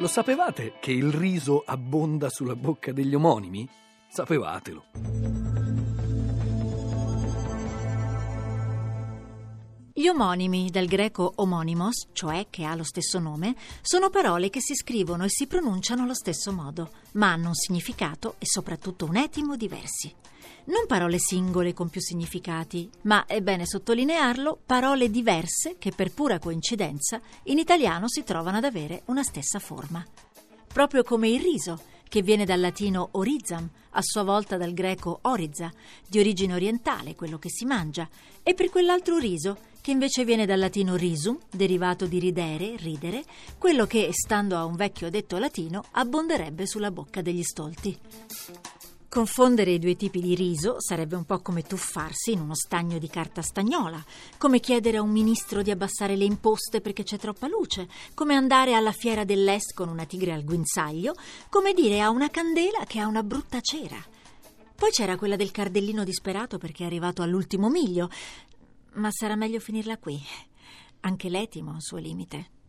Lo sapevate che il riso abbonda sulla bocca degli omonimi? Sapevatelo. Gli omonimi, dal greco omonimos, cioè che ha lo stesso nome, sono parole che si scrivono e si pronunciano allo stesso modo, ma hanno un significato e soprattutto un etimo diversi. Non parole singole con più significati, ma, è bene sottolinearlo, parole diverse che per pura coincidenza in italiano si trovano ad avere una stessa forma. Proprio come il riso, che viene dal latino orizam, a sua volta dal greco orizza, di origine orientale, quello che si mangia, e per quell'altro riso, che invece viene dal latino risum, derivato di ridere, ridere, quello che, stando a un vecchio detto latino, abbonderebbe sulla bocca degli stolti. Confondere i due tipi di riso sarebbe un po' come tuffarsi in uno stagno di carta stagnola, come chiedere a un ministro di abbassare le imposte perché c'è troppa luce, come andare alla fiera dell'Est con una tigre al guinzaglio, come dire a una candela che ha una brutta cera. Poi c'era quella del cardellino disperato perché è arrivato all'ultimo miglio, ma sarà meglio finirla qui. Anche l'etimo ha un suo limite.